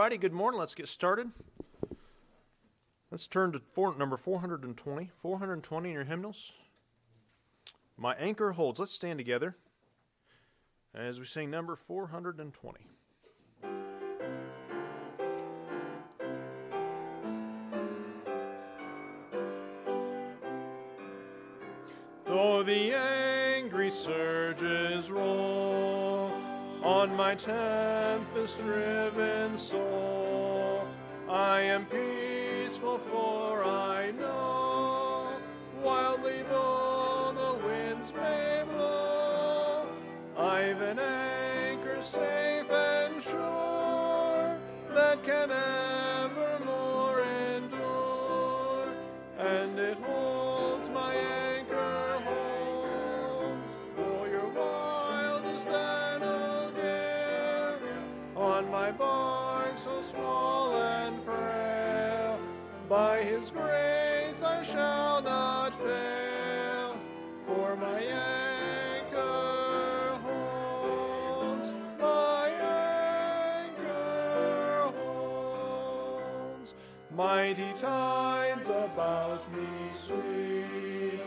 Alrighty, good morning. Let's get started. Let's turn to four, number 420. 420 in your hymnals. My anchor holds. Let's stand together as we sing number 420. Though the angry surges roll on my tempest-driven soul, I am peaceful, for I know, wildly though the winds may blow, I've an anchor safe and sure that can Mighty tides about me sweep,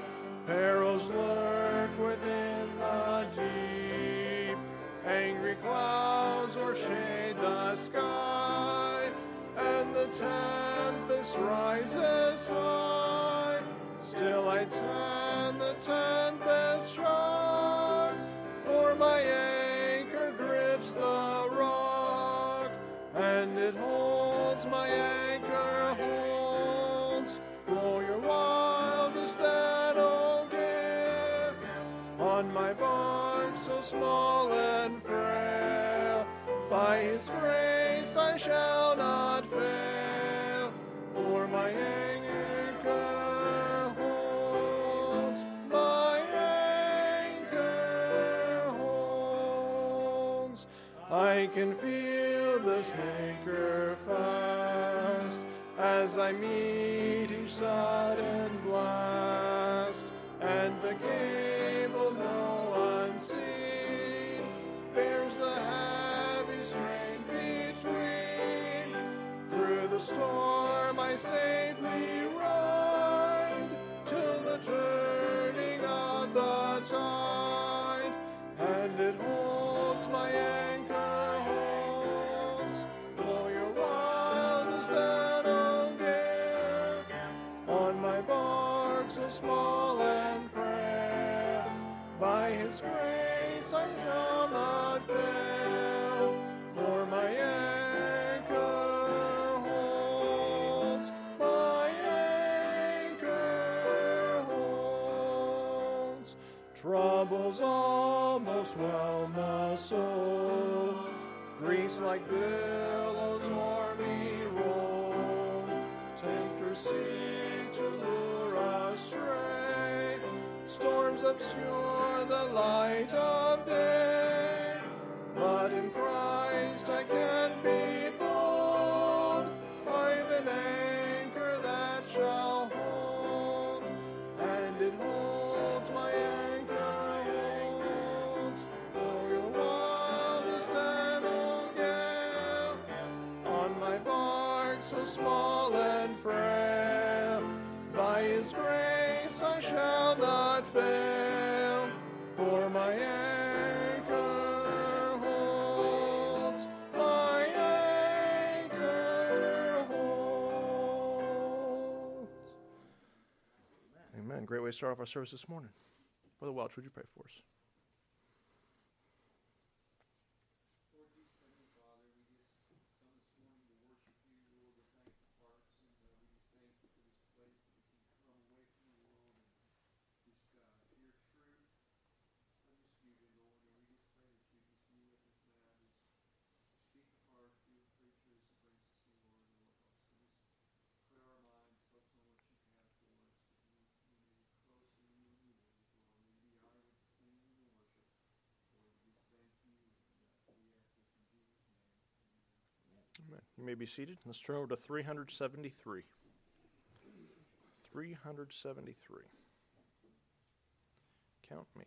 perils lurk within the deep. Angry clouds o'ershade the sky, and the tempest rises high. Still I turn the tempest small and frail. By His grace I shall not fail, for my anchor holds. My anchor holds. I can feel this anchor fast as I meet each sudden blast, and the cable, storm I safely soul. Griefs like billows o'er me roll. Tempters seek to lure astray. Storms obscure the light of day. To start off our service this morning. Brother Welch, would you pray for us? Lord Jesus, Heavenly Father, we just come this morning to worship you, Lord, with thankful hearts, and uh, we just thank you for this place that we can come away from the world and just uh, hear truth, undisputed, Lord, and we just pray that you just be with us now, just speak the heart through the preacher as he brings us the word, Lord, also just clear our minds, focus on what you have for us, that we, we may be closer to you and your word, Lord, we be honored with the singing and the worship. Lord, we just thank you, and uh, we ask this in Jesus' name. Amen. You may be seated. Let's turn over to 373. 373. Count me.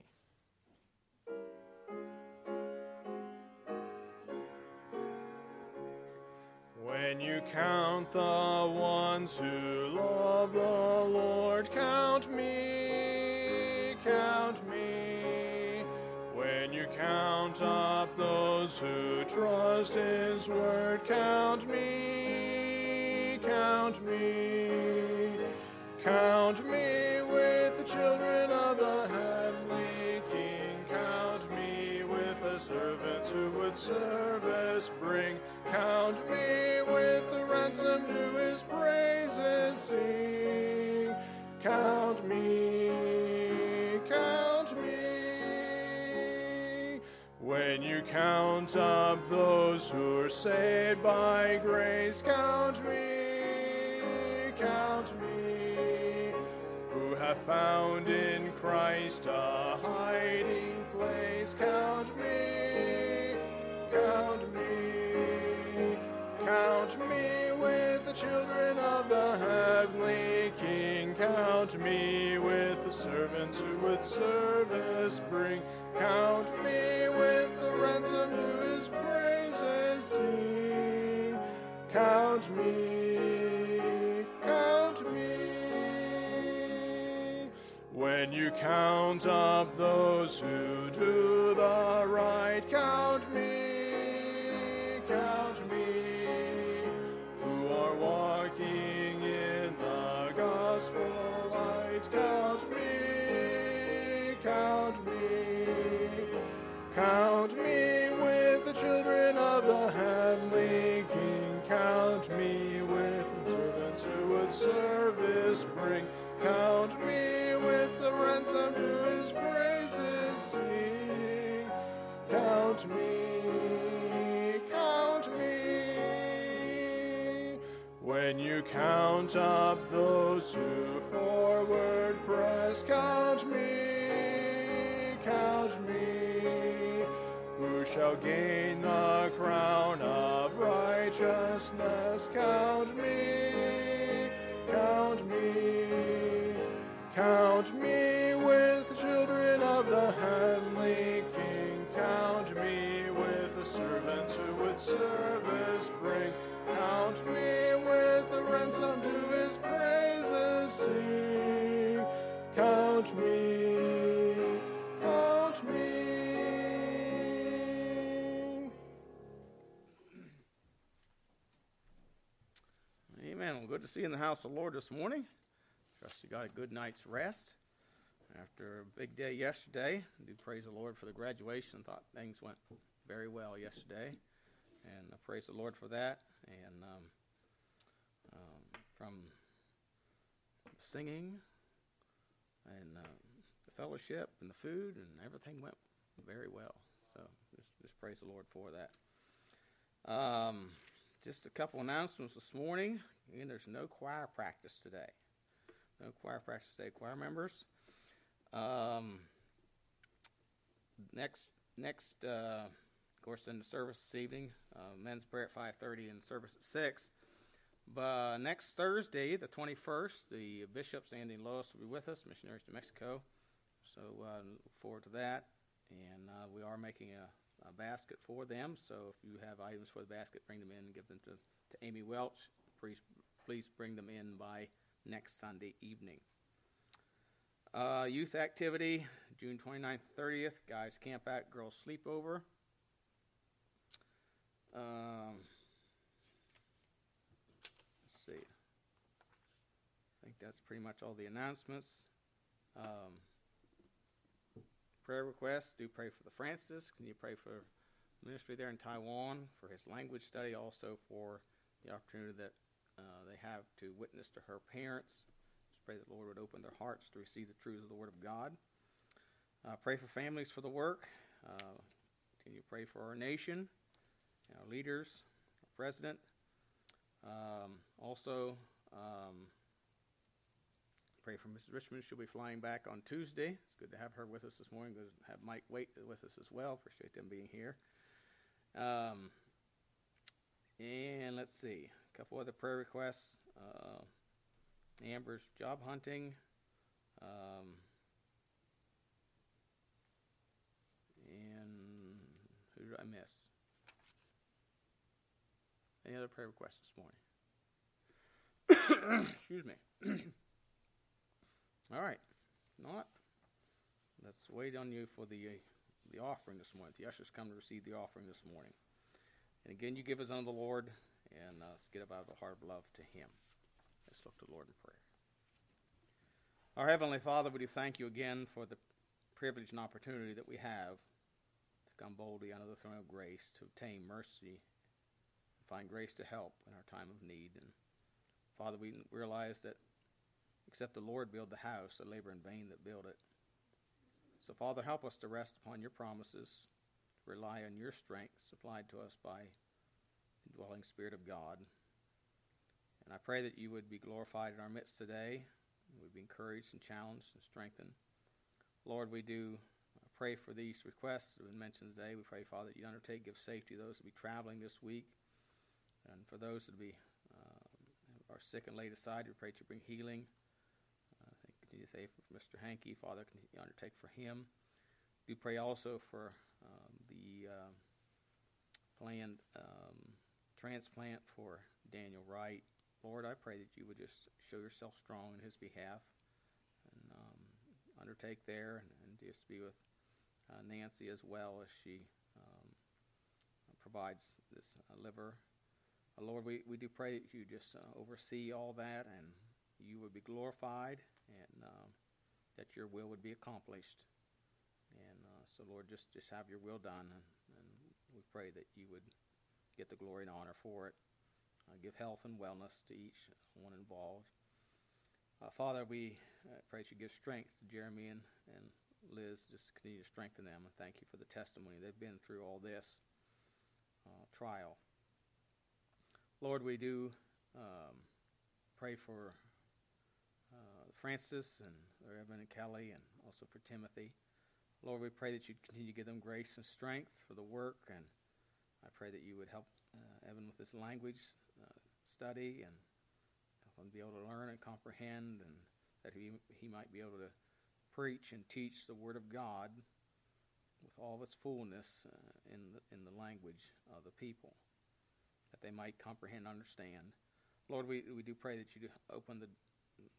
When you count the ones who love the Lord, count me, count me. Count up those who trust His word, count me, count me. Count me with the children of the heavenly King. Count me with the servants who would service bring. Count me with the ransom to his praises sing. Count me, count up those who are saved by grace, count me, count me. Who have found in Christ a hiding place, count me, count me. Count me children of the heavenly King. Count me with the servants who would service bring. Count me with the ransom to his praises sing. Count me, count me. When you count up those who do the right, count me, service bring, count me with the ransom to his praises sing, count me, count me. When you count up those who forward press, count me, count me. Who shall gain the crown of righteousness? Count me, count me with the children of the heavenly King. Count me with the servants who would service bring. Count me with the ransom to his praises sing. Count me, count me. Amen. Well, good to see you in the house of the Lord this morning. Trust you got a good night's rest after a big day yesterday. I do praise the Lord for the graduation. Thought things went very well yesterday, and I praise the Lord for that. And um, um, from singing and um, the fellowship and the food and everything went very well. So just, just praise the Lord for that. Um, just a couple announcements this morning. Again, there's no choir practice today. No choir practice today, choir members. Um, next, next, uh, of course, in the service this evening, uh, men's prayer at 5:30 and service at six. But next Thursday, the 21st, the bishops Andy and Lois will be with us, missionaries to Mexico. So uh, look forward to that. And uh, we are making a, a basket for them. So if you have items for the basket, bring them in and give them to, to Amy Welch. Please, please bring them in by next Sunday evening. Uh, youth activity, June 29th, 30th, guys camp out, girls sleepover. Um, let's see. I think that's pretty much all the announcements. Um, prayer requests, do pray for the Francis. Can you pray for ministry there in Taiwan, for his language study, also for the opportunity that uh, they have to witness to her parents. Just pray that the Lord would open their hearts to receive the truths of the Word of God. Uh, pray for families for the work. Uh, can you pray for our nation, our leaders, our president? Um, also, um, pray for Mrs. Richmond. She'll be flying back on Tuesday. It's good to have her with us this morning. Good to have Mike Waite with us as well. Appreciate them being here. Um, and let's see, couple other prayer requests. Uh, Amber's job hunting. Um, and who did I miss? Any other prayer requests this morning? Excuse me. All right. Not. Let's wait on you for the the offering this morning. The ushers come to receive the offering this morning. And again, you give us unto the Lord, and uh, let's get up out of a heart of love to Him. Let's look to the Lord in prayer. Our Heavenly Father, we do thank you again for the privilege and opportunity that we have to come boldly under the throne of grace, to obtain mercy, and find grace to help in our time of need. And Father, we realize that except the Lord build the house, the labor in vain that build it. So, Father, help us to rest upon your promises, rely on your strength supplied to us by dwelling Spirit of God. And I pray that you would be glorified in our midst today. We'd be encouraged and challenged and strengthened. Lord, we do pray for these requests that have been mentioned today. We pray, Father, that you undertake, give safety to those that be traveling this week. And for those that be uh, are sick and laid aside, we pray that you bring healing. Uh, continue to say for Mr. Hankey, Father, can you undertake for him. We pray also for um, the uh, planned um, transplant for Daniel Wright. Lord, I pray that you would just show yourself strong in his behalf and um, undertake there and, and, just be with uh, Nancy as well as she um, provides this uh, liver. Uh, Lord, we, we do pray that you just uh, oversee all that and you would be glorified and um, that your will would be accomplished. And uh, so, Lord, just, just have your will done. And, and we pray that you would get the glory and honor for it. Uh, give health and wellness to each one involved. Uh, Father, we uh, pray that you give strength to Jeremy and, and Liz. Just continue to strengthen them and thank you for the testimony they've been through all this uh, trial. Lord, we do um, pray for uh, Francis and Reverend and Kelly and also for Timothy. Lord, we pray that you'd continue to give them grace and strength for the work, and I pray that you would help uh, Evan with this language uh, study and help him be able to learn and comprehend, and that he, he might be able to preach and teach the Word of God with all of its fullness uh, in, the, in the language of the people, that they might comprehend and understand. Lord, we, we do pray that you open the,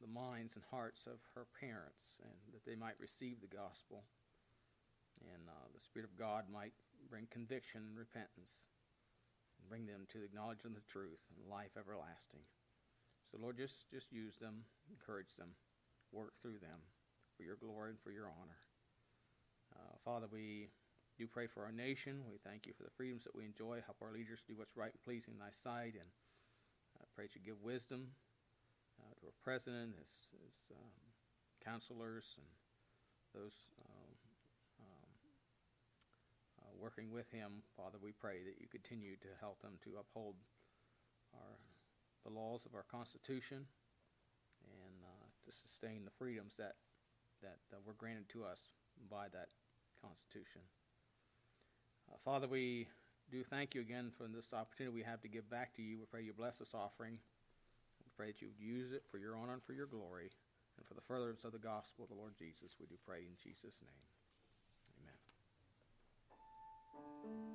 the minds and hearts of her parents and that they might receive the gospel and uh, the Spirit of God might bring conviction and repentance and bring them to the knowledge of the truth and life everlasting. So, Lord, just, just use them, encourage them, work through them for your glory and for your honor. Uh, Father, we do pray for our nation. We thank you for the freedoms that we enjoy. Help our leaders do what's right and pleasing in thy sight. And I uh, pray that you give wisdom uh, to our president, his, his um, counselors, and those uh, working with him. Father, we pray that you continue to help them to uphold our, the laws of our Constitution and uh, to sustain the freedoms that, that uh, were granted to us by that Constitution. Uh, Father, we do thank you again for this opportunity we have to give back to you. We pray you bless this offering. We pray that you would use it for your honor and for your glory and for the furtherance of the gospel of the Lord Jesus. We do pray in Jesus' name. Amen.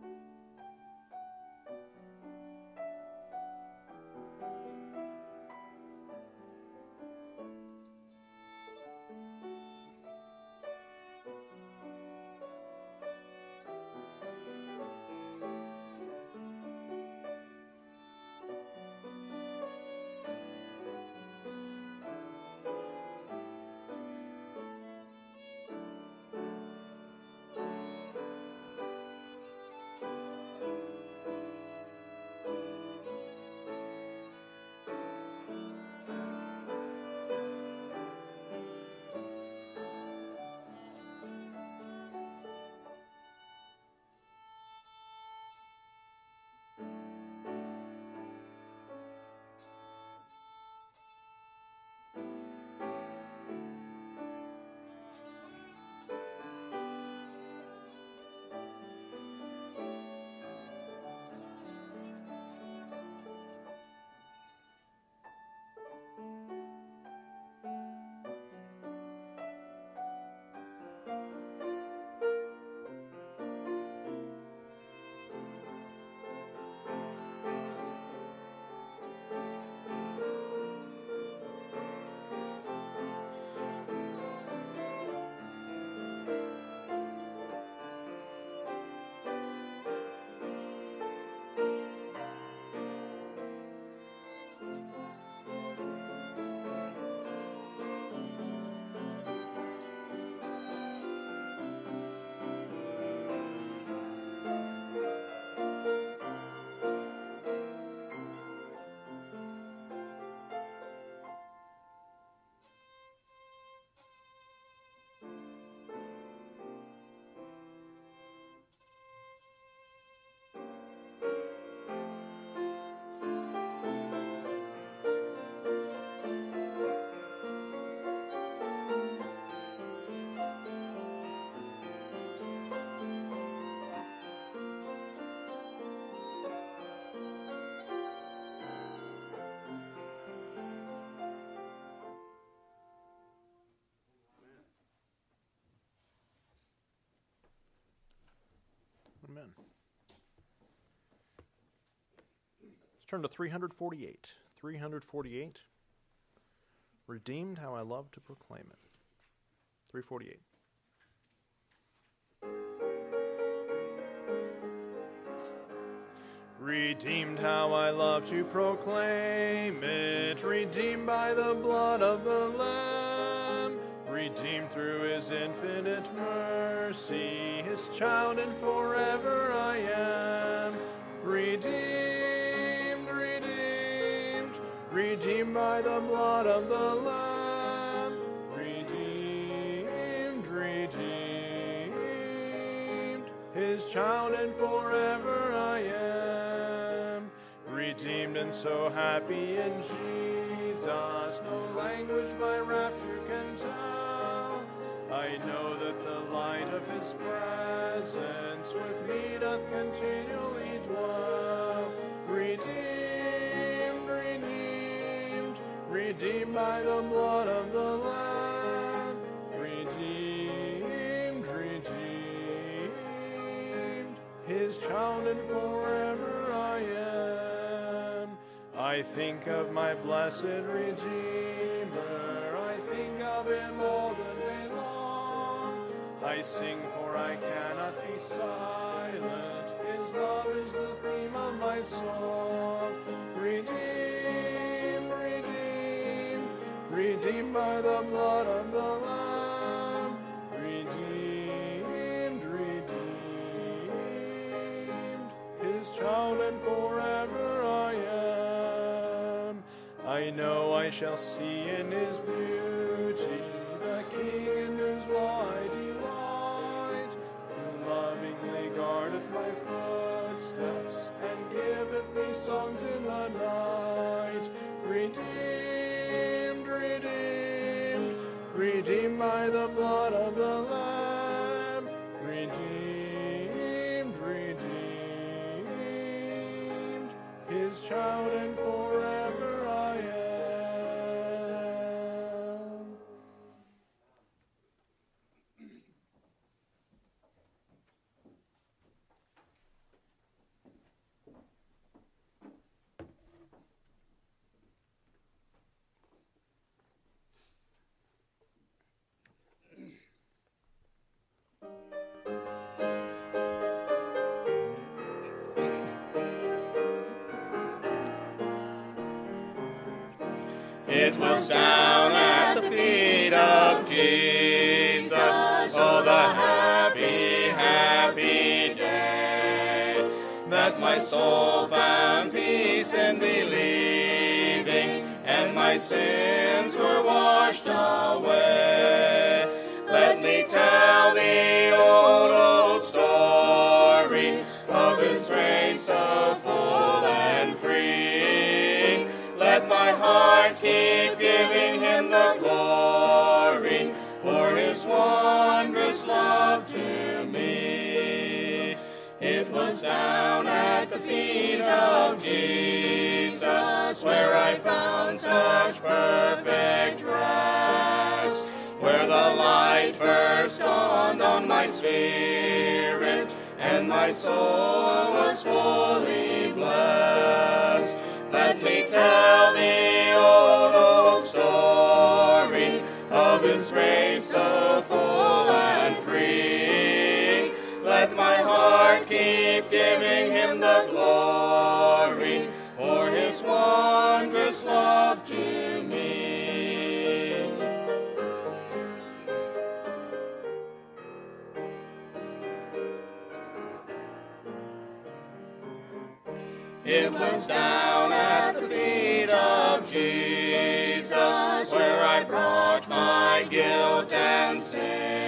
Amen. Let's turn to 348. 348. Redeemed, how I love to proclaim it. 348. Redeemed, how I love to proclaim it. Redeemed by the blood of the Lamb. Redeemed through his infinite mercy. His child, and forever I am. Redeemed, redeemed. Redeemed by the blood of the Lamb. Redeemed, redeemed. His child, and forever I am redeemed and so happy in Jesus. No language my rapture. I know that the light of his presence with me doth continually dwell. Redeemed, redeemed, redeemed by the blood of the Lamb. Redeemed, redeemed, his child and forever I am. I think of my blessed Redeemer, I think of him all the. I sing for I cannot be silent, his love is the theme of my song. Redeemed, redeemed, redeemed by the blood of the Lamb. Redeemed, redeemed, his child and forever I am. I know I shall see in his beauty songs in the night. Redeemed, redeemed, redeemed by the blood of the Lamb. Redeemed, redeemed, his child my soul found peace in believing, and my sins were washed away. Let me tell the old, old story of His grace so full and free. Let my heart keep giving Him the glory down at the feet of Jesus where I found such perfect rest, where the light first dawned on my spirit, and my soul was fully blessed. Let me tell the old, old story of His grace so full keep giving Him the glory for His wondrous love to me. It was down at the feet of Jesus where I brought my guilt and sin.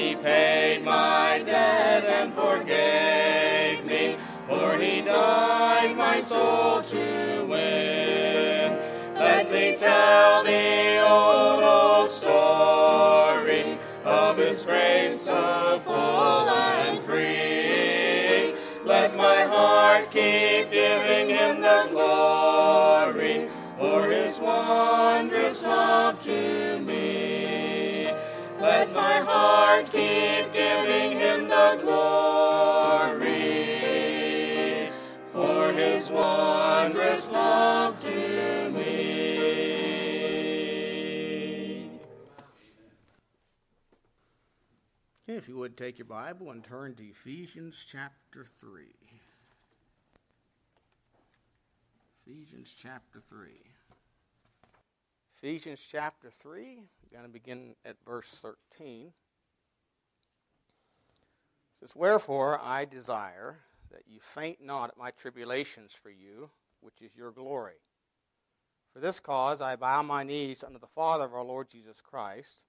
He paid my debt and forgave me, for he died my soul to win. Let me tell the old, old story of his grace so full and free. Let my heart keep giving him the glory for his wondrous love to me my heart keep giving him the glory for his wondrous love to me. If you would take your Bible and turn to Ephesians chapter 3. Ephesians chapter 3. Ephesians chapter 3, we're going to begin at verse 13. It says, Wherefore I desire that you faint not at my tribulations for you, which is your glory. For this cause I bow my knees unto the Father of our Lord Jesus Christ,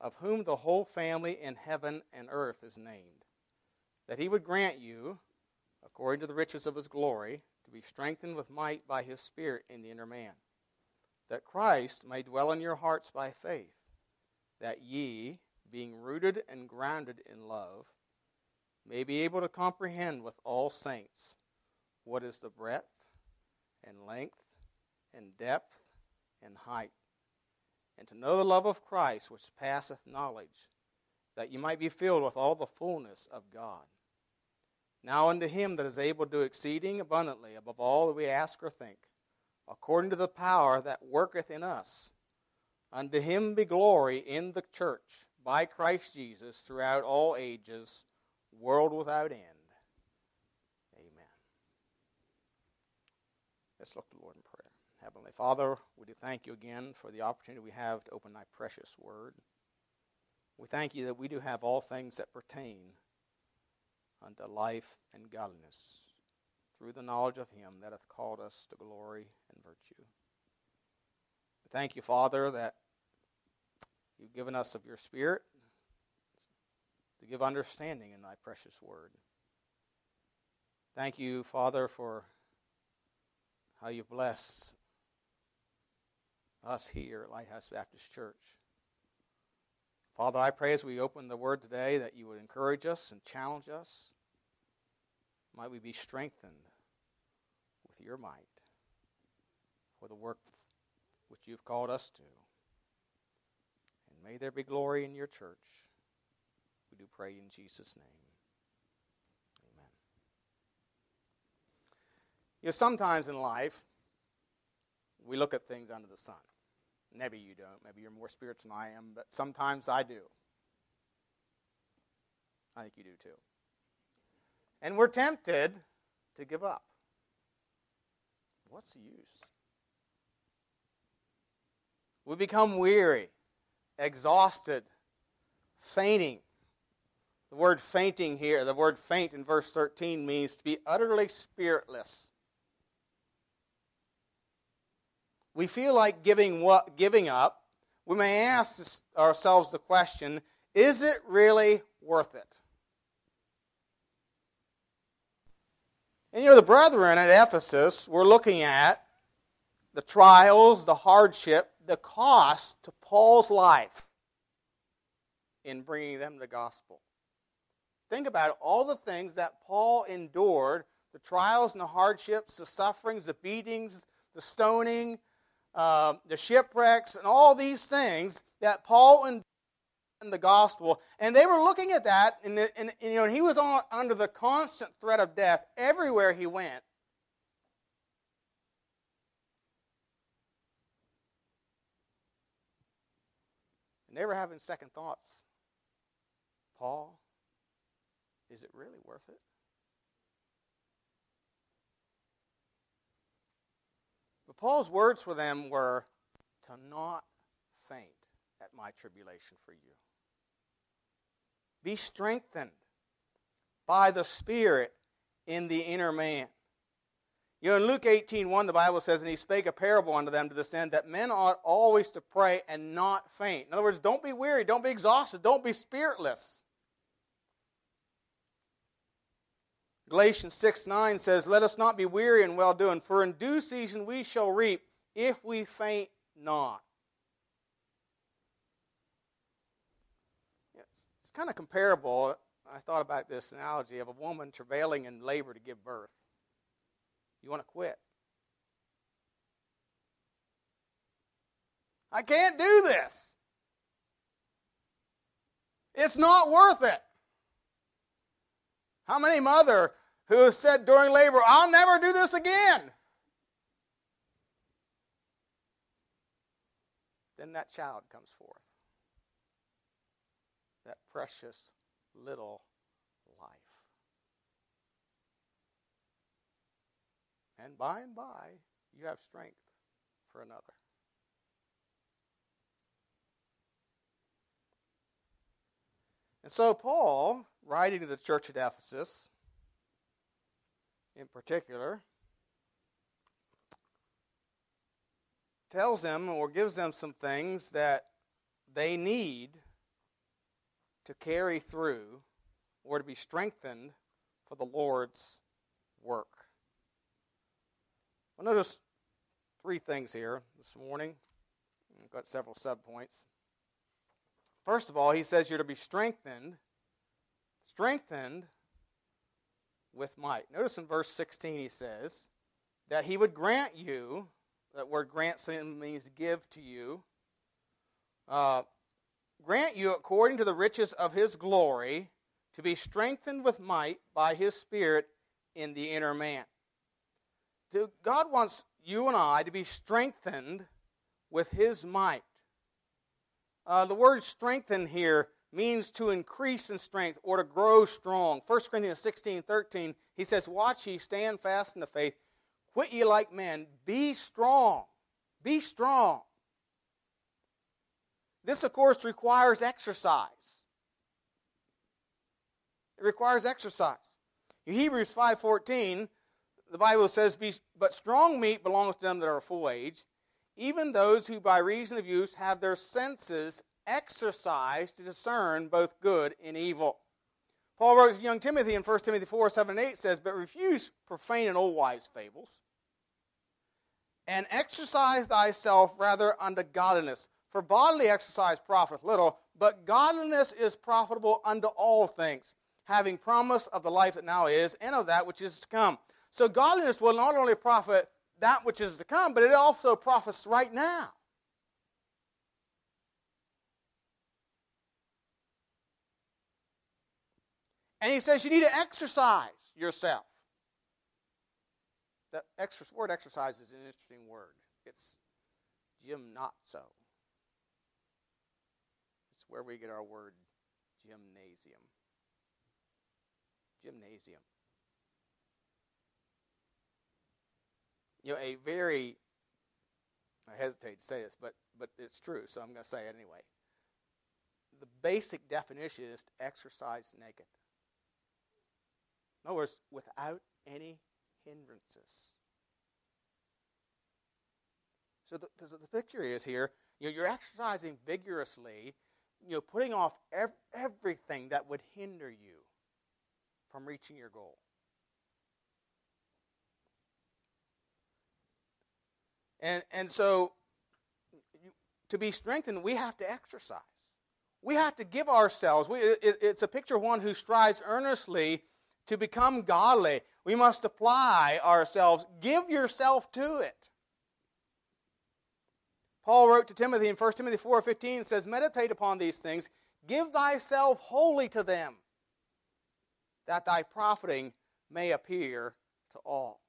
of whom the whole family in heaven and earth is named, that he would grant you, according to the riches of his glory, to be strengthened with might by his Spirit in the inner man, that Christ may dwell in your hearts by faith, that ye, being rooted and grounded in love, may be able to comprehend with all saints what is the breadth and length and depth and height, and to know the love of Christ which passeth knowledge, that ye might be filled with all the fullness of God. Now unto him that is able to do exceeding abundantly above all that we ask or think, according to the power that worketh in us, unto him be glory in the church by Christ Jesus throughout all ages, world without end. Amen. Let's look to the Lord in prayer. Heavenly Father, we do thank you again for the opportunity we have to open thy precious word. We thank you that we do have all things that pertain unto life and godliness through the knowledge of him that hath called us to glory and virtue. Thank you, Father, that you've given us of your Spirit to give understanding in thy precious word. Thank you, Father, for how you bless us here at Lighthouse Baptist Church. Father, I pray as we open the word today that you would encourage us and challenge us. Might we be strengthened with your might for the work which you've called us to. And may there be glory in your church. We do pray in Jesus' name. Amen. You know, sometimes in life, we look at things under the sun. Maybe you don't. Maybe you're more spiritual than I am, but sometimes I do. I think you do too. And we're tempted to give up. What's the use? We become weary, exhausted, fainting. The word fainting here, the word faint in verse 13 means to be utterly spiritless. we feel like giving what giving up, we may ask ourselves the question, is it really worth it? And you know, the brethren at Ephesus were looking at the trials, the hardship, the cost to Paul's life in bringing them the gospel. Think about it, all the things that Paul endured the trials and the hardships, the sufferings, the beatings, the stoning, uh, the shipwrecks, and all these things that Paul in the gospel, and they were looking at that, and, and you know, he was on, under the constant threat of death everywhere he went. And they were having second thoughts. Paul, is it really worth it? But Paul's words for them were to not faint at my tribulation for you. Be strengthened by the Spirit in the inner man. You know, in Luke 18 1, the Bible says, And he spake a parable unto them to this end, that men ought always to pray and not faint. In other words, don't be weary, don't be exhausted, don't be spiritless. Galatians 6 9 says, Let us not be weary in well doing, for in due season we shall reap if we faint not. It's, it's kind of comparable. I thought about this analogy of a woman travailing in labor to give birth. You want to quit? I can't do this. It's not worth it. How many mother who said during labor, I'll never do this again? Then that child comes forth. That precious little life. And by and by, you have strength for another. And so, Paul, writing to the church at Ephesus, in particular, tells them or gives them some things that they need to carry through or to be strengthened for the Lord's work. Well, notice three things here this morning. I've got several subpoints. First of all, he says you're to be strengthened, strengthened with might. Notice in verse 16 he says that he would grant you, that word grant means give to you, uh, grant you according to the riches of his glory to be strengthened with might by his Spirit in the inner man. God wants you and I to be strengthened with his might. Uh, the word strengthen here means to increase in strength or to grow strong. 1 Corinthians 16 13, he says, Watch ye, stand fast in the faith, quit ye like men, be strong. Be strong. This, of course, requires exercise. It requires exercise. In Hebrews 5.14, the Bible says, But strong meat belongeth to them that are full age, even those who by reason of use have their senses exercised to discern both good and evil. Paul wrote to young Timothy in 1 Timothy 4 7 and 8 says, But refuse profane and old wise fables, and exercise thyself rather unto godliness. For bodily exercise profiteth little, but godliness is profitable unto all things, having promise of the life that now is, and of that which is to come. So godliness will not only profit that which is to come, but it also profits right now. And he says you need to exercise yourself. The word exercise is an interesting word. It's gymnazo. Where we get our word gymnasium. Gymnasium. You know, a very, I hesitate to say this, but, but it's true, so I'm going to say it anyway. The basic definition is to exercise naked. In other words, without any hindrances. So the, the, the picture is here, you know, you're exercising vigorously, you know, putting off ev- everything that would hinder you from reaching your goal. And, and so, to be strengthened, we have to exercise. We have to give ourselves. We, it, it's a picture of one who strives earnestly to become godly. We must apply ourselves. Give yourself to it. Paul wrote to Timothy in 1 Timothy 4:15 says, "Meditate upon these things, give thyself wholly to them, that thy profiting may appear to all."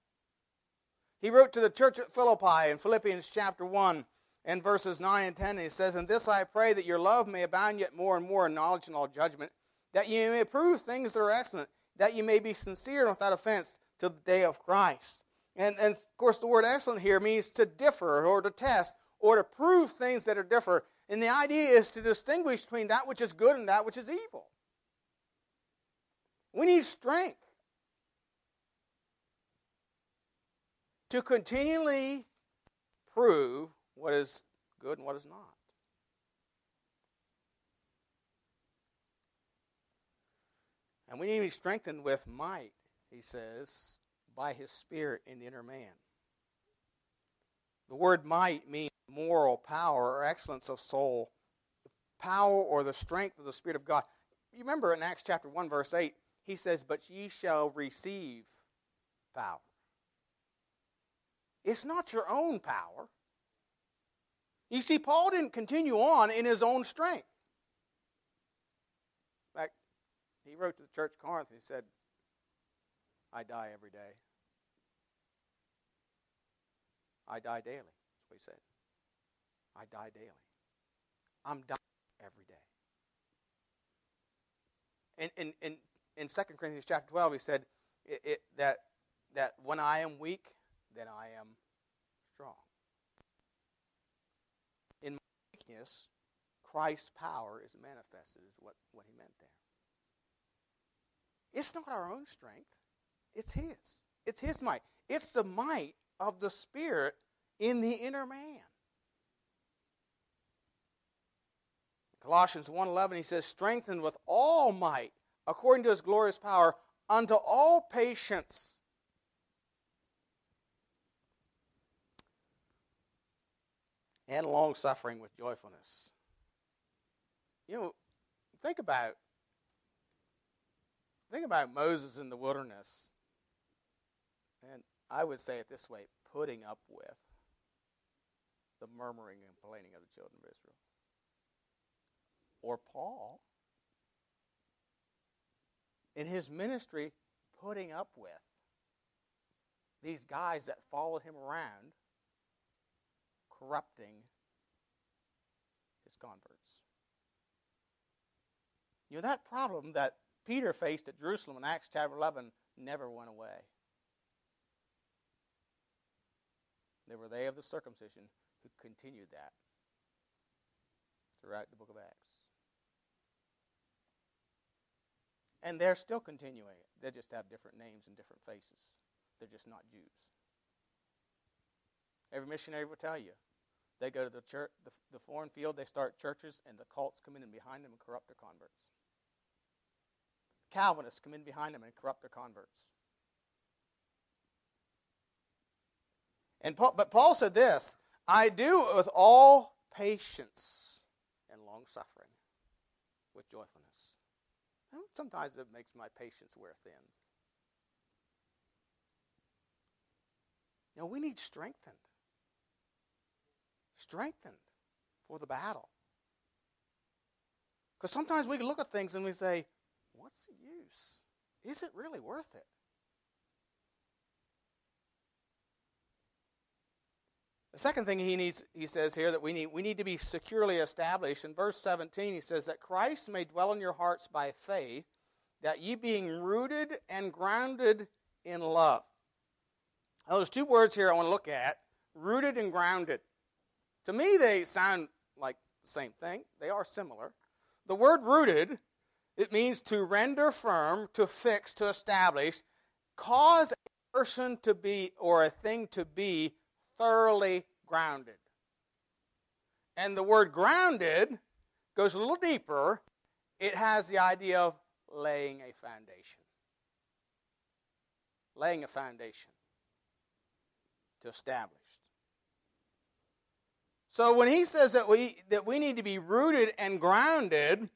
He wrote to the church at Philippi in Philippians chapter 1 and verses 9 and 10, and he says, And this I pray that your love may abound yet more and more in knowledge and all judgment, that ye may prove things that are excellent, that ye may be sincere and without offense to the day of Christ. And, and of course, the word excellent here means to differ or to test or to prove things that are different. And the idea is to distinguish between that which is good and that which is evil. We need strength. to continually prove what is good and what is not. And we need to be strengthened with might, he says, by his spirit in the inner man. The word might means moral power or excellence of soul, power or the strength of the Spirit of God. You remember in Acts chapter 1, verse 8, he says, But ye shall receive power. It's not your own power. You see, Paul didn't continue on in his own strength. In fact, he wrote to the church of Corinth and he said, I die every day. I die daily. That's what he said. I die daily. I'm dying every day. in, in, in, in 2 Corinthians chapter 12, he said it, it, that, that when I am weak, then I am strong. In my weakness, Christ's power is manifested, is what, what he meant there. It's not our own strength, it's his. It's his might. It's the might of the Spirit in the inner man. Colossians 1:11 he says strengthened with all might according to his glorious power unto all patience and long suffering with joyfulness. You know, think about think about Moses in the wilderness. And I would say it this way, putting up with the murmuring and complaining of the children of Israel. Or Paul in his ministry putting up with these guys that followed him around corrupting his converts. You know, that problem that Peter faced at Jerusalem in Acts chapter 11 never went away. There were they of the circumcision who continued that throughout the book of Acts. And they're still continuing it. They just have different names and different faces. They're just not Jews. Every missionary will tell you. They go to the church, the, the foreign field, they start churches, and the cults come in and behind them and corrupt their converts. Calvinists come in behind them and corrupt their converts. And Paul, but Paul said this I do it with all patience and long suffering, with joyfulness. And sometimes it makes my patience wear thin. You know, we need strengthened. Strengthened for the battle. Because sometimes we look at things and we say, what's the use? Is it really worth it? The second thing he needs, he says here that we need, we need to be securely established. In verse 17, he says that Christ may dwell in your hearts by faith, that ye being rooted and grounded in love. Now, there's two words here I want to look at rooted and grounded. To me, they sound like the same thing, they are similar. The word rooted, it means to render firm, to fix, to establish, cause a person to be or a thing to be thoroughly grounded. And the word grounded goes a little deeper. It has the idea of laying a foundation. Laying a foundation to establish. So when he says that we that we need to be rooted and grounded,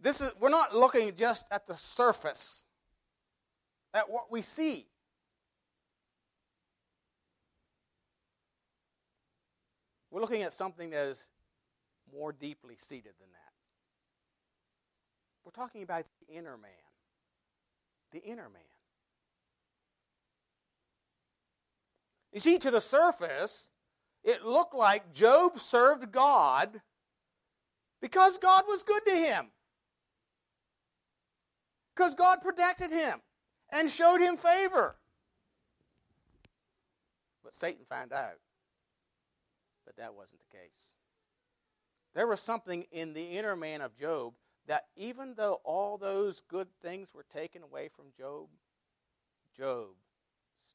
this is we're not looking just at the surface, at what we see. We're looking at something that is more deeply seated than that. We're talking about the inner man. The inner man. You see, to the surface, it looked like Job served God because God was good to him. Because God protected him and showed him favor. But Satan found out but that wasn't the case. There was something in the inner man of Job that even though all those good things were taken away from Job, Job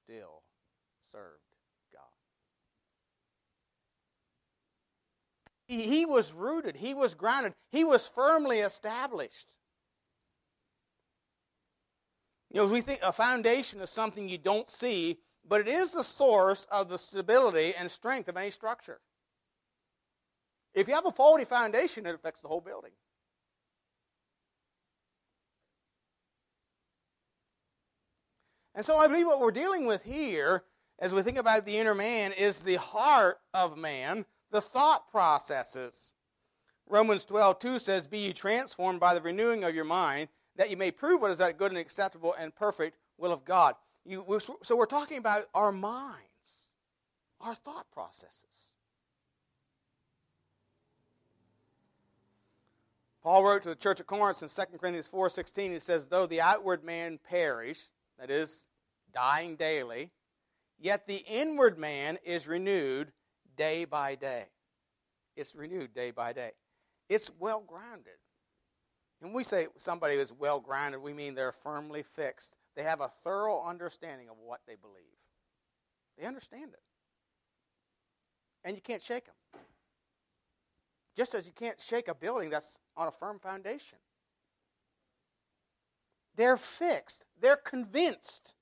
still served God. He, was rooted, he was grounded, he was firmly established. You know, we think a foundation is something you don't see, but it is the source of the stability and strength of any structure. If you have a faulty foundation, it affects the whole building. And so I believe what we're dealing with here, as we think about the inner man, is the heart of man, the thought processes. Romans 12, 2 says, Be ye transformed by the renewing of your mind, that you may prove what is that good and acceptable and perfect will of God. You, so we're talking about our minds, our thought processes. Paul wrote to the church at Corinth in 2 Corinthians 4:16 he says though the outward man perish that is dying daily yet the inward man is renewed day by day. It's renewed day by day. It's well grounded when we say somebody is well grounded we mean they're firmly fixed. They have a thorough understanding of what they believe. They understand it. And you can't shake them just as you can't shake a building that's on a firm foundation. They're fixed, they're convinced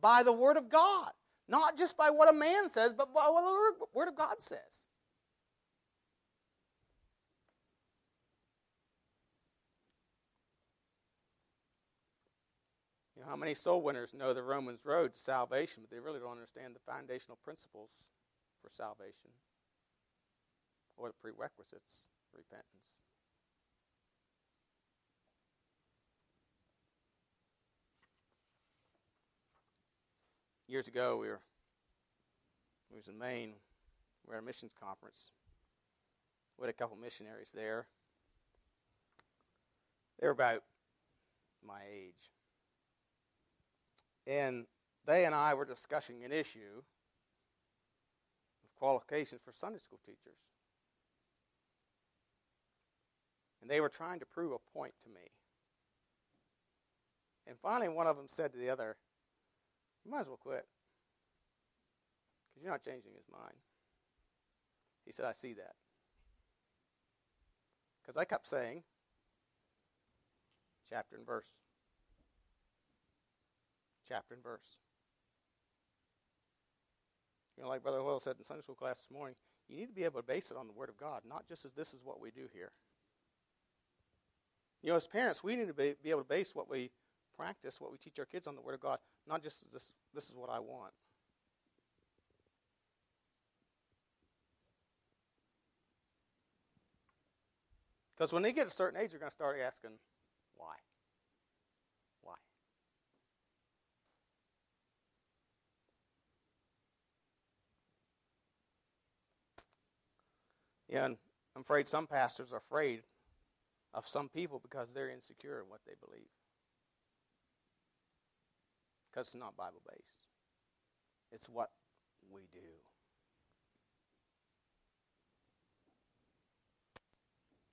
by the Word of God, not just by what a man says, but by what the Word of God says. You know, how many soul winners know the Romans road to salvation, but they really don't understand the foundational principles for salvation? Or the prerequisites repentance. Years ago, we were we was in Maine. We were at a missions conference. We had a couple missionaries there. They were about my age. And they and I were discussing an issue of qualifications for Sunday school teachers. And they were trying to prove a point to me. And finally, one of them said to the other, You might as well quit. Because you're not changing his mind. He said, I see that. Because I kept saying, chapter and verse. Chapter and verse. You know, like Brother Hoyle said in Sunday school class this morning, you need to be able to base it on the Word of God, not just as this is what we do here. You know, as parents, we need to be, be able to base what we practice, what we teach our kids on the Word of God, not just this, this is what I want. Because when they get a certain age, they're going to start asking, why? Why? Yeah, and I'm afraid some pastors are afraid of some people because they're insecure in what they believe. Because it's not Bible based, it's what we do.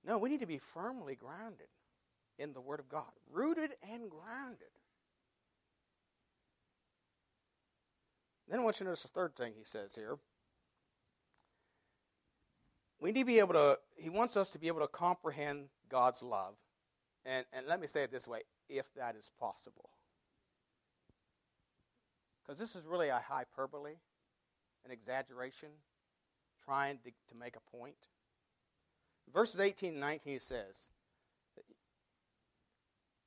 No, we need to be firmly grounded in the Word of God, rooted and grounded. Then I want you to notice the third thing he says here we need to be able to, he wants us to be able to comprehend God's love. And, and let me say it this way if that is possible. Because this is really a hyperbole, an exaggeration, trying to, to make a point. Verses 18 and 19 says,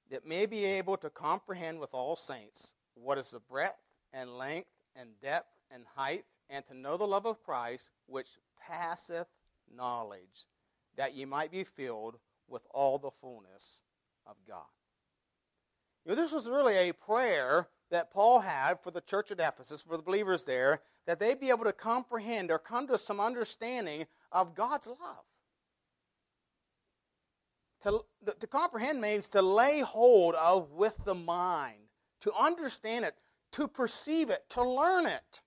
that may be able to comprehend with all saints what is the breadth and length and depth and height, and to know the love of Christ, which passeth knowledge, that ye might be filled with all the fullness of God. You know, this was really a prayer that Paul had for the church at Ephesus, for the believers there, that they be able to comprehend or come to some understanding of God's love. To, to comprehend means to lay hold of with the mind, to understand it, to perceive it, to learn it.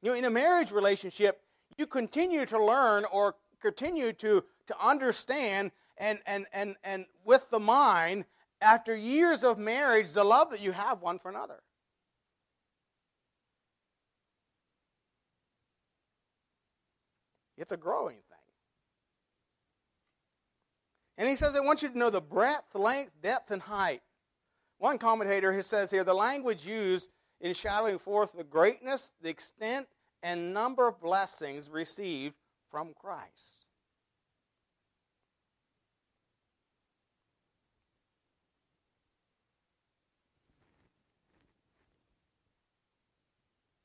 You know, in a marriage relationship, you continue to learn or continue to, to understand and, and, and, and with the mind, after years of marriage, the love that you have one for another. It's a growing thing. And he says, I want you to know the breadth, length, depth, and height. One commentator says here the language used in shadowing forth the greatness, the extent, and number of blessings received from Christ.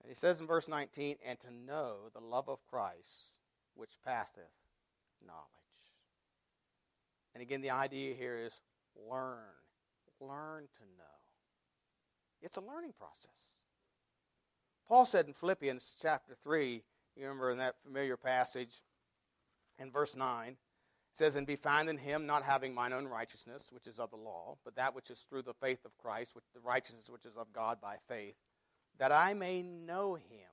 And he says in verse 19, and to know the love of Christ which passeth knowledge. And again, the idea here is learn. Learn to know. It's a learning process. Paul said in Philippians chapter 3, you remember in that familiar passage, In verse 9, it says, And be found in him, not having mine own righteousness, which is of the law, but that which is through the faith of Christ, which the righteousness which is of God by faith, that I may know him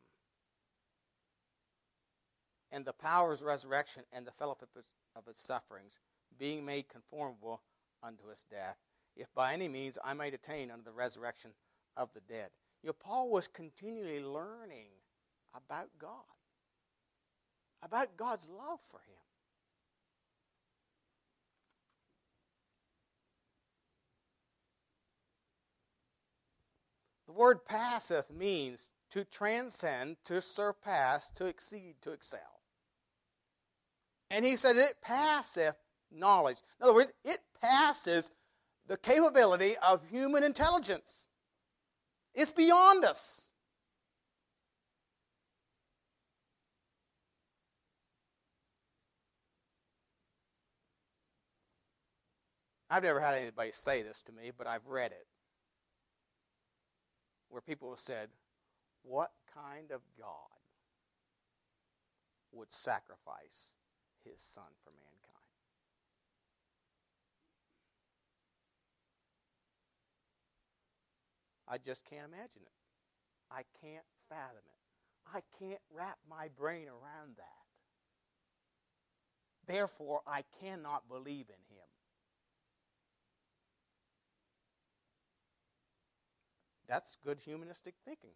and the power of his resurrection and the fellowship of his sufferings, being made conformable unto his death, if by any means I might attain unto the resurrection of the dead. You know, Paul was continually learning about God, about God's love for him. The word passeth means to transcend, to surpass, to exceed, to excel. And he said it passeth knowledge. In other words, it passes the capability of human intelligence. It's beyond us. I've never had anybody say this to me, but I've read it. Where people have said, What kind of God would sacrifice his son for mankind? I just can't imagine it. I can't fathom it. I can't wrap my brain around that. Therefore, I cannot believe in him. That's good humanistic thinking.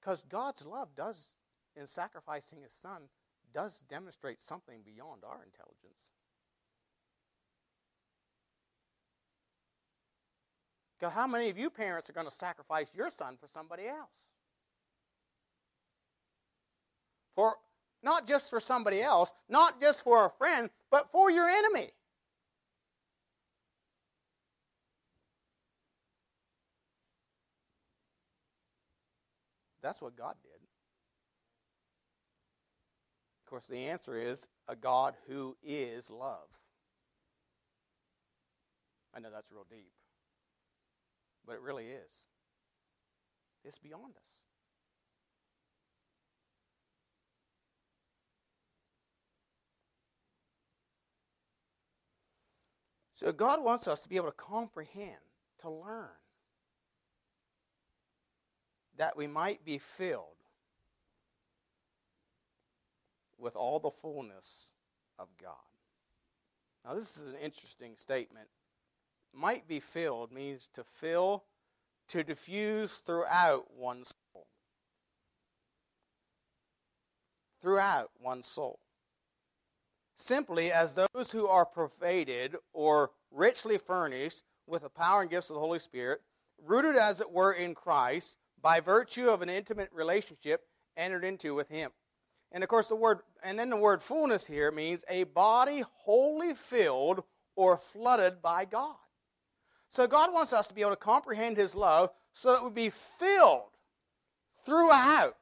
Because God's love does, in sacrificing his son, does demonstrate something beyond our intelligence. Because how many of you parents are going to sacrifice your son for somebody else? For not just for somebody else, not just for a friend, but for your enemy. That's what God did. Of course, the answer is a God who is love. I know that's real deep, but it really is. It's beyond us. So, God wants us to be able to comprehend, to learn, that we might be filled with all the fullness of God. Now, this is an interesting statement. Might be filled means to fill, to diffuse throughout one's soul. Throughout one's soul. Simply as those who are pervaded or richly furnished with the power and gifts of the Holy Spirit, rooted as it were in Christ, by virtue of an intimate relationship entered into with him. And of course the word and then the word fullness here means a body wholly filled or flooded by God. So God wants us to be able to comprehend his love so that we be filled throughout.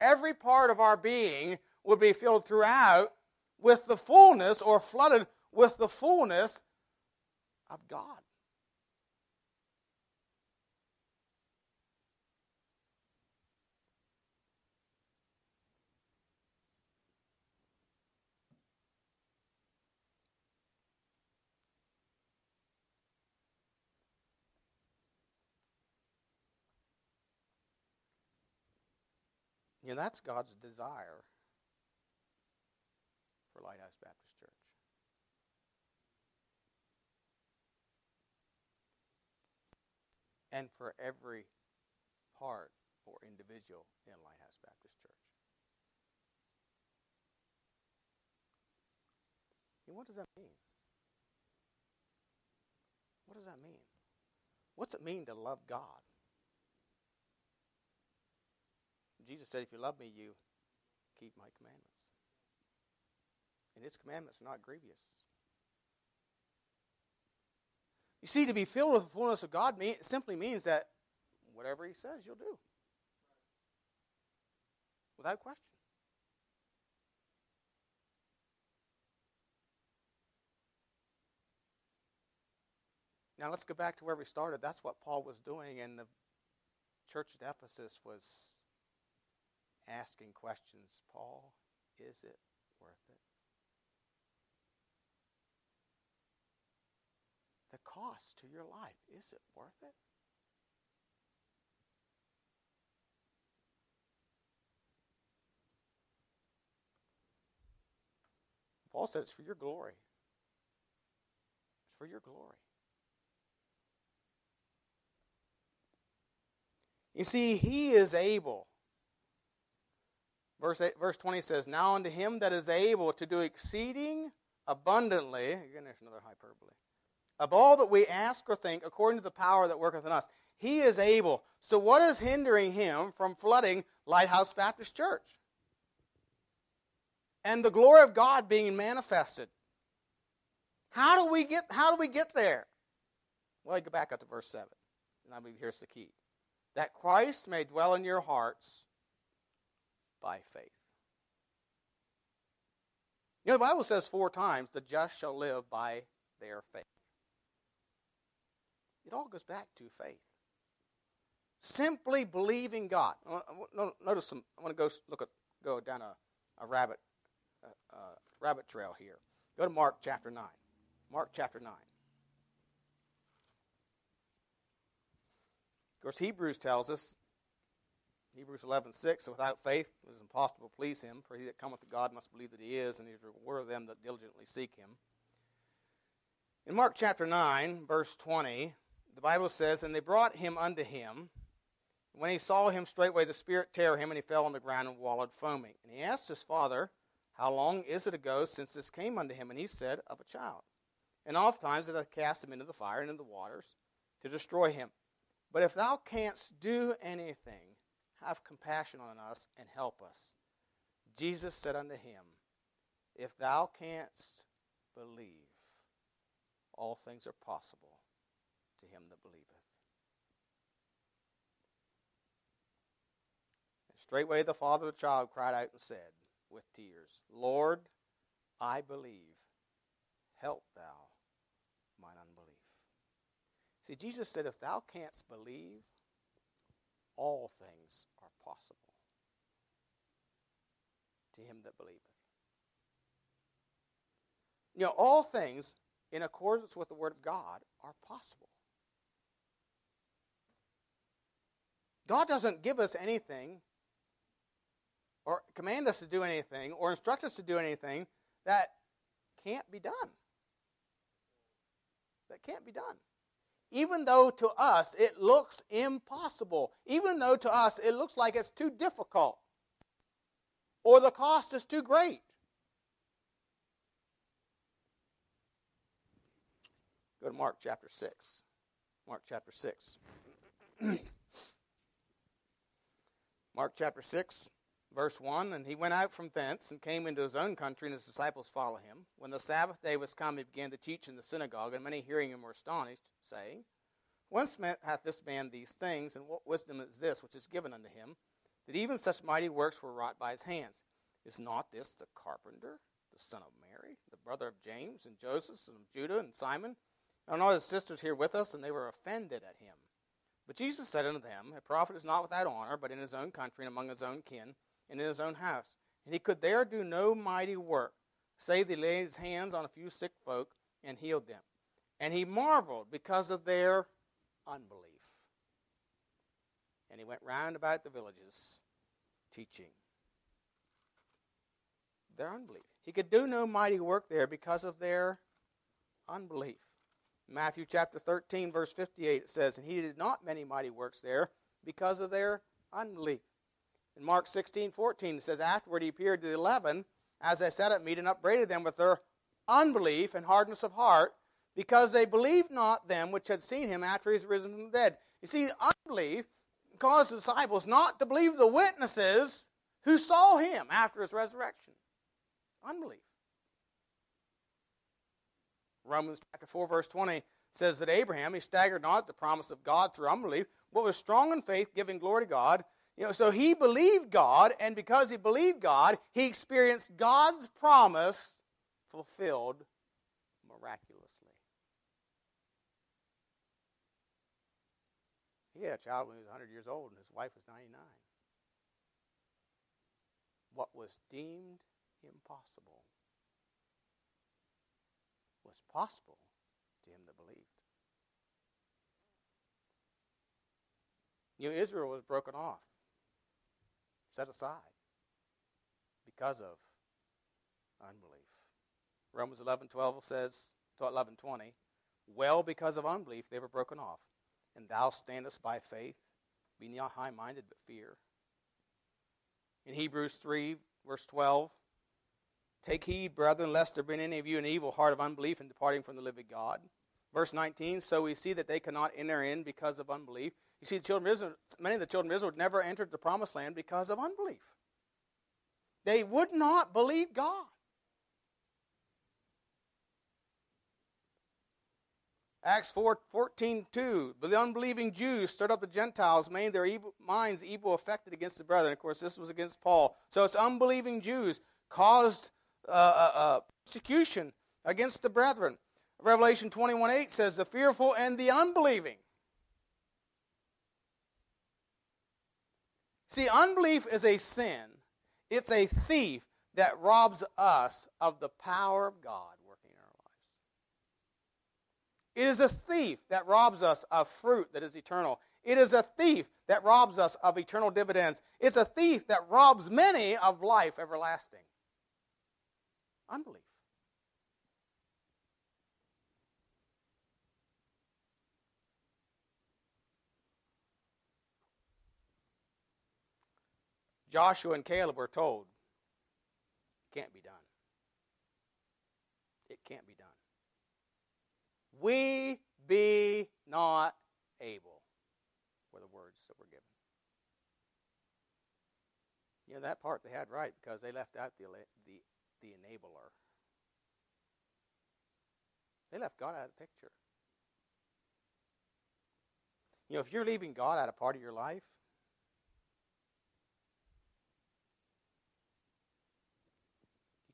Every part of our being would be filled throughout with the fullness or flooded with the fullness of God. You know, that's God's desire for Lighthouse Baptist Church. And for every part or individual in Lighthouse Baptist Church. And what does that mean? What does that mean? What's it mean to love God? Jesus said, If you love me, you keep my commandments. And his commandments are not grievous. You see, to be filled with the fullness of God simply means that whatever he says, you'll do. Without question. Now let's go back to where we started. That's what Paul was doing, and the church at Ephesus was asking questions Paul, is it worth it? The cost to your life, is it worth it? Paul said it's for your glory. It's for your glory. You see, he is able. Verse, 8, verse 20 says, Now unto him that is able to do exceeding abundantly, again, there's another hyperbole, of all that we ask or think, according to the power that worketh in us. He is able. So, what is hindering him from flooding Lighthouse Baptist Church? And the glory of God being manifested. How do we get, how do we get there? Well, you go back up to verse 7. And I believe here's the key that Christ may dwell in your hearts by faith. You know, the Bible says four times, the just shall live by their faith. It all goes back to faith. Simply believing God. Notice some, I want to go look at, go down a, a rabbit, uh, uh, rabbit trail here. Go to Mark chapter 9. Mark chapter 9. Of course, Hebrews tells us, Hebrews 11, 6, so without faith it is impossible to please him, for he that cometh to God must believe that he is, and he is reward of them that diligently seek him. In Mark chapter 9, verse 20, the Bible says, And they brought him unto him. When he saw him, straightway the Spirit tear him, and he fell on the ground and wallowed foaming. And he asked his father, How long is it ago since this came unto him? And he said, Of a child. And oft times it hath cast him into the fire and into the waters to destroy him. But if thou canst do anything, have compassion on us and help us. Jesus said unto him, If thou canst believe, all things are possible to him that believeth. And straightway the father of the child cried out and said with tears, Lord, I believe. Help thou mine unbelief. See, Jesus said, if thou canst believe, all things are possible to him that believeth. You know, all things in accordance with the Word of God are possible. God doesn't give us anything or command us to do anything or instruct us to do anything that can't be done. That can't be done even though to us it looks impossible, even though to us it looks like it's too difficult or the cost is too great. Go to Mark chapter 6. Mark chapter 6. Mark chapter 6, verse 1 And he went out from thence and came into his own country, and his disciples followed him. When the Sabbath day was come, he began to teach in the synagogue, and many hearing him were astonished, saying, Whence hath this man these things, and what wisdom is this which is given unto him, that even such mighty works were wrought by his hands? Is not this the carpenter, the son of Mary, the brother of James and Joseph and Judah and Simon? And not his sisters here with us? And they were offended at him. But Jesus said unto them, A prophet is not without honor, but in his own country and among his own kin, and in his own house. And he could there do no mighty work, save he laid his hands on a few sick folk and healed them. And he marveled because of their unbelief. And he went round about the villages teaching their unbelief. He could do no mighty work there because of their unbelief. Matthew chapter 13, verse 58, it says, And he did not many mighty works there because of their unbelief. In Mark 16, 14, it says, Afterward he appeared to the eleven as they sat at meat and upbraided them with their unbelief and hardness of heart because they believed not them which had seen him after he was risen from the dead. You see, unbelief caused the disciples not to believe the witnesses who saw him after his resurrection. Unbelief. Romans chapter 4, verse 20 says that Abraham, he staggered not at the promise of God through unbelief, but was strong in faith, giving glory to God. You know, so he believed God, and because he believed God, he experienced God's promise fulfilled miraculously. He had a child when he was 100 years old, and his wife was 99. what was deemed impossible was possible to him that believed. You know, Israel was broken off, set aside because of unbelief. Romans 11 12 says, 11 20, well, because of unbelief, they were broken off. And thou standest by faith, be not high minded, but fear. In Hebrews 3, verse 12, take heed, brethren, lest there be in any of you an evil heart of unbelief in departing from the living God. Verse 19, so we see that they cannot enter in because of unbelief. You see, the children of Israel, many of the children of Israel never entered the promised land because of unbelief. They would not believe God. Acts 4, 14, 2. But the unbelieving Jews stirred up the Gentiles, made their evil, minds evil affected against the brethren. Of course, this was against Paul. So it's unbelieving Jews caused uh, uh, uh, persecution against the brethren. Revelation 21, 8 says, the fearful and the unbelieving. See, unbelief is a sin. It's a thief that robs us of the power of God. Working in our lives. It is a thief that robs us of fruit that is eternal. It is a thief that robs us of eternal dividends. It's a thief that robs many of life everlasting. Unbelief. Joshua and Caleb were told, it can't be done. It can't be done we be not able, were the words that were given. You know, that part they had right because they left out the, the, the enabler. They left God out of the picture. You know, if you're leaving God out of part of your life,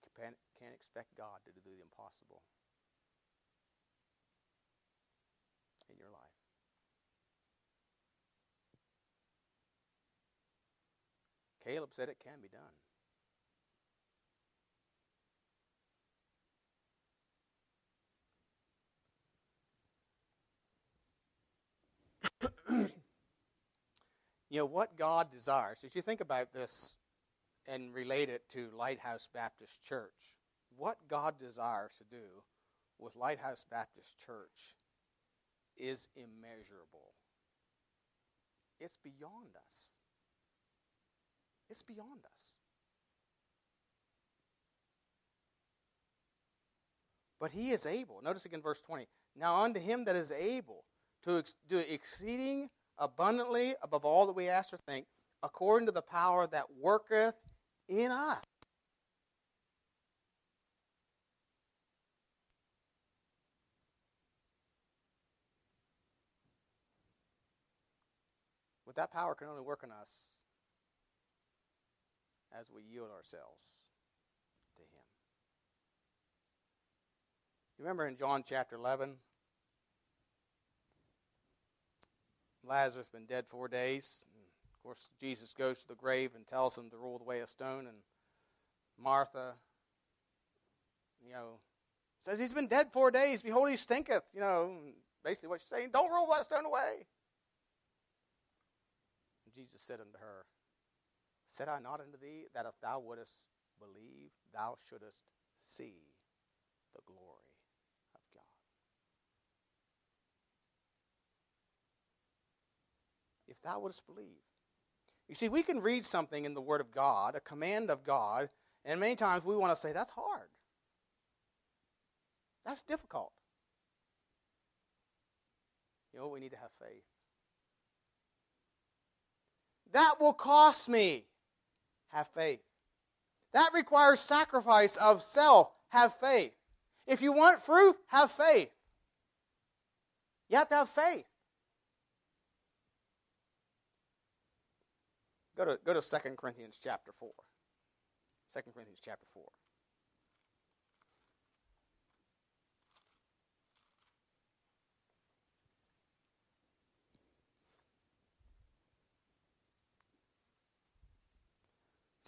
you can't expect God to do the impossible. In your life. Caleb said it can be done. you know what God desires. If you think about this and relate it to Lighthouse Baptist Church, what God desires to do with Lighthouse Baptist Church is immeasurable. It's beyond us. It's beyond us. But he is able. Notice again verse 20. Now unto him that is able to ex- do exceeding abundantly above all that we ask or think, according to the power that worketh in us. That power can only work in us as we yield ourselves to Him. You remember in John chapter 11? Lazarus been dead four days. And of course, Jesus goes to the grave and tells him to roll away a stone. And Martha, you know, says he's been dead four days. Behold, he stinketh. You know, basically what she's saying, don't roll that stone away. Jesus said unto her, Said I not unto thee that if thou wouldest believe, thou shouldest see the glory of God? If thou wouldest believe. You see, we can read something in the Word of God, a command of God, and many times we want to say, that's hard. That's difficult. You know, we need to have faith. That will cost me. Have faith. That requires sacrifice of self. Have faith. If you want fruit, have faith. You have to have faith. Go to, go to 2 Corinthians chapter 4. 2 Corinthians chapter 4.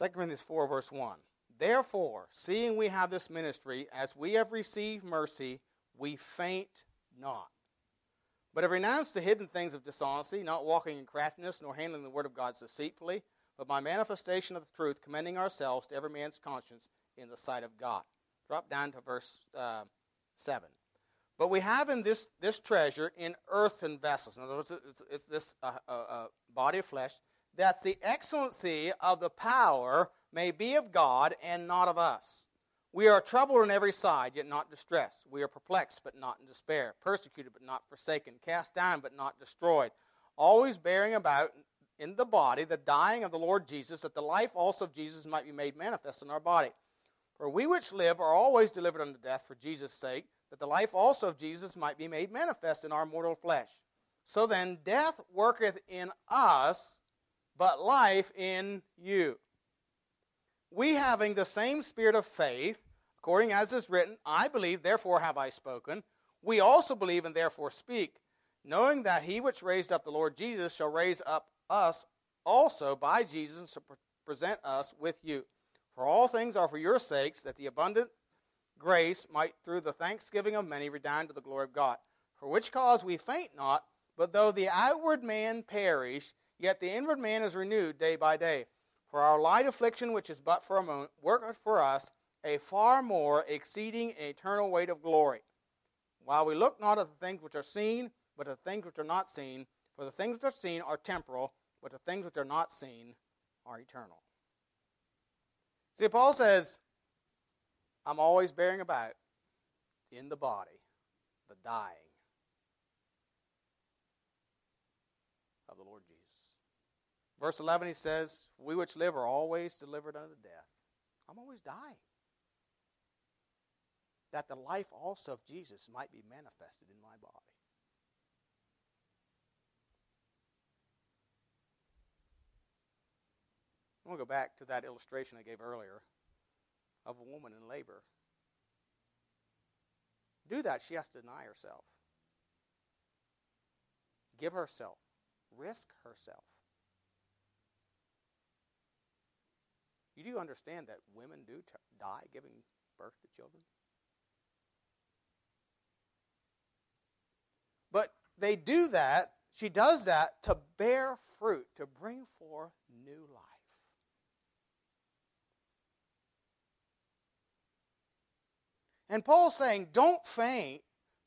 2 Corinthians 4, verse 1. Therefore, seeing we have this ministry, as we have received mercy, we faint not. But have renounced the hidden things of dishonesty, not walking in craftiness, nor handling the word of God deceitfully, but by manifestation of the truth, commending ourselves to every man's conscience in the sight of God. Drop down to verse uh, 7. But we have in this, this treasure in earthen vessels. In other words, it's, it's this uh, uh, uh, body of flesh, that the excellency of the power may be of God and not of us. We are troubled on every side, yet not distressed. We are perplexed, but not in despair. Persecuted, but not forsaken. Cast down, but not destroyed. Always bearing about in the body the dying of the Lord Jesus, that the life also of Jesus might be made manifest in our body. For we which live are always delivered unto death for Jesus' sake, that the life also of Jesus might be made manifest in our mortal flesh. So then, death worketh in us, but life in you. We having the same spirit of faith, according as is written, I believe, therefore have I spoken. We also believe and therefore speak, knowing that he which raised up the Lord Jesus shall raise up us also by Jesus to present us with you. For all things are for your sakes, that the abundant grace might through the thanksgiving of many redound to the glory of God. For which cause we faint not, but though the outward man perish, yet the inward man is renewed day by day. For our light affliction, which is but for a moment, worketh for us a far more exceeding and eternal weight of glory. While we look not at the things which are seen, but at the things which are not seen, for the things which are seen are temporal, but the things which are not seen are eternal. See, Paul says, I'm always bearing about in the body the dying of the Lord Jesus. Verse 11, he says, We which live are always delivered unto death. I'm always dying. That the life also of Jesus might be manifested in my body. I want to go back to that illustration I gave earlier of a woman in labor. Do that, she has to deny herself, give herself, risk herself. You do understand that women do t- die giving birth to children? But they do that, she does that to bear fruit, to bring forth new life. And Paul's saying, don't faint,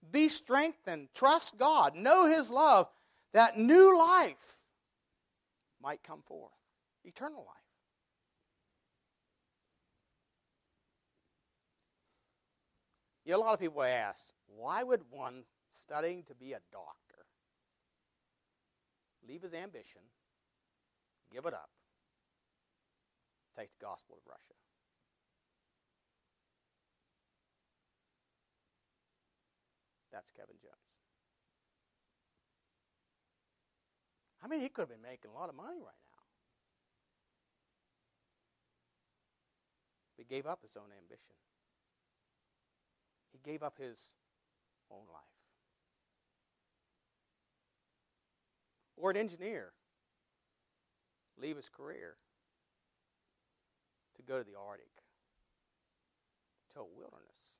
be strengthened, trust God, know His love, that new life might come forth, eternal life. You know, a lot of people ask, why would one studying to be a doctor leave his ambition, give it up, take the gospel to Russia? That's Kevin Jones. I mean, he could have been making a lot of money right now. He gave up his own ambition. He gave up his own life. Or an engineer leave his career to go to the Arctic, to a wilderness.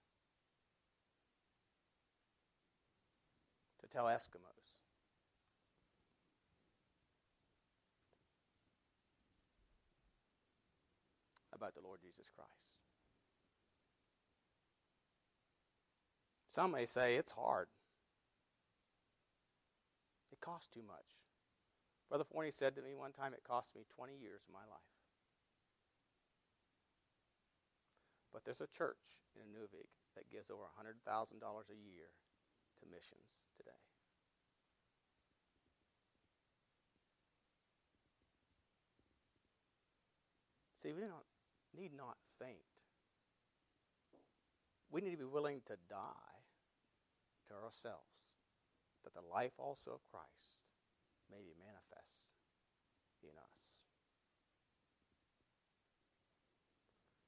To tell Eskimos. About the Lord Jesus Christ. Some may say it's hard. It costs too much. Brother Forney said to me one time, it cost me 20 years of my life. But there's a church in Inuvik that gives over $100,000 a year to missions today. See, we not, need not faint. We need to be willing to die ourselves that the life also of Christ may be manifest in us.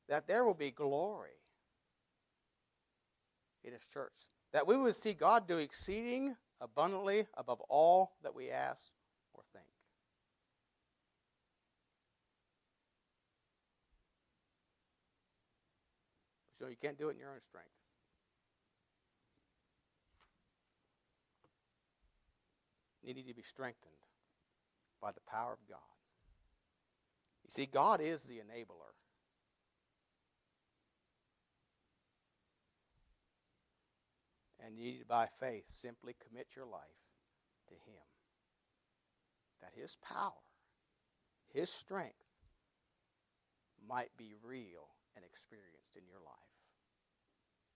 That there will be glory in His church. That we would see God do exceeding abundantly above all that we ask or think. So you can't do it in your own strength. You need to be strengthened by the power of God. You see, God is the enabler. And you need, to, by faith, simply commit your life to Him. That His power, His strength, might be real and experienced in your life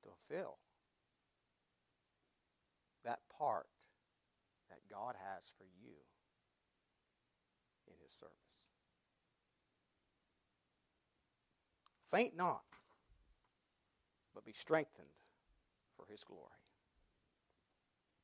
to fulfill that part that God has for you in His service. Faint not, but be strengthened for His glory.